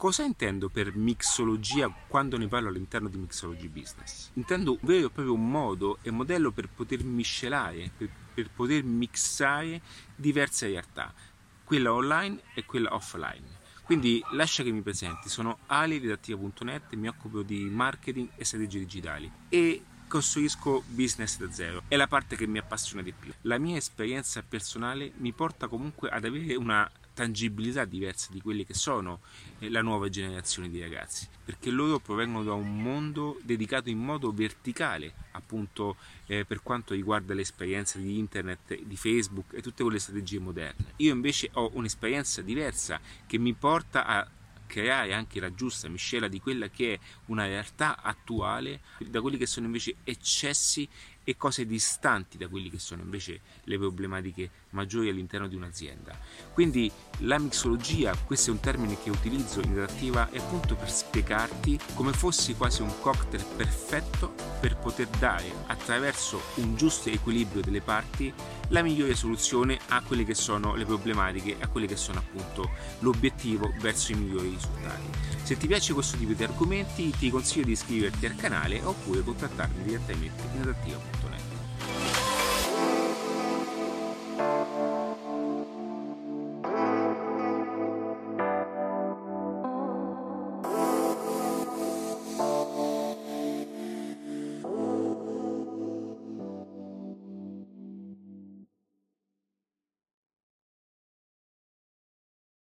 Cosa intendo per mixologia quando ne parlo all'interno di Mixology Business? Intendo un vero e proprio modo e modello per poter miscelare, per, per poter mixare diverse realtà, quella online e quella offline. Quindi lascia che mi presenti, sono aliredattiva.net, mi occupo di marketing e strategie digitali e costruisco business da zero. È la parte che mi appassiona di più. La mia esperienza personale mi porta comunque ad avere una tangibilità diversa di quelle che sono eh, la nuova generazione di ragazzi, perché loro provengono da un mondo dedicato in modo verticale, appunto eh, per quanto riguarda l'esperienza di internet, di Facebook e tutte quelle strategie moderne. Io invece ho un'esperienza diversa che mi porta a creare anche la giusta miscela di quella che è una realtà attuale da quelli che sono invece eccessi e cose distanti da quelli che sono invece le problematiche maggiori all'interno di un'azienda. Quindi la mixologia, questo è un termine che utilizzo in redattiva, è appunto per spiegarti come fosse quasi un cocktail perfetto per poter dare attraverso un giusto equilibrio delle parti la migliore soluzione a quelle che sono le problematiche, a quelli che sono appunto l'obiettivo verso i migliori risultati. Se ti piace questo tipo di argomenti ti consiglio di iscriverti al canale oppure contattarmi direttamente in redattiva.net.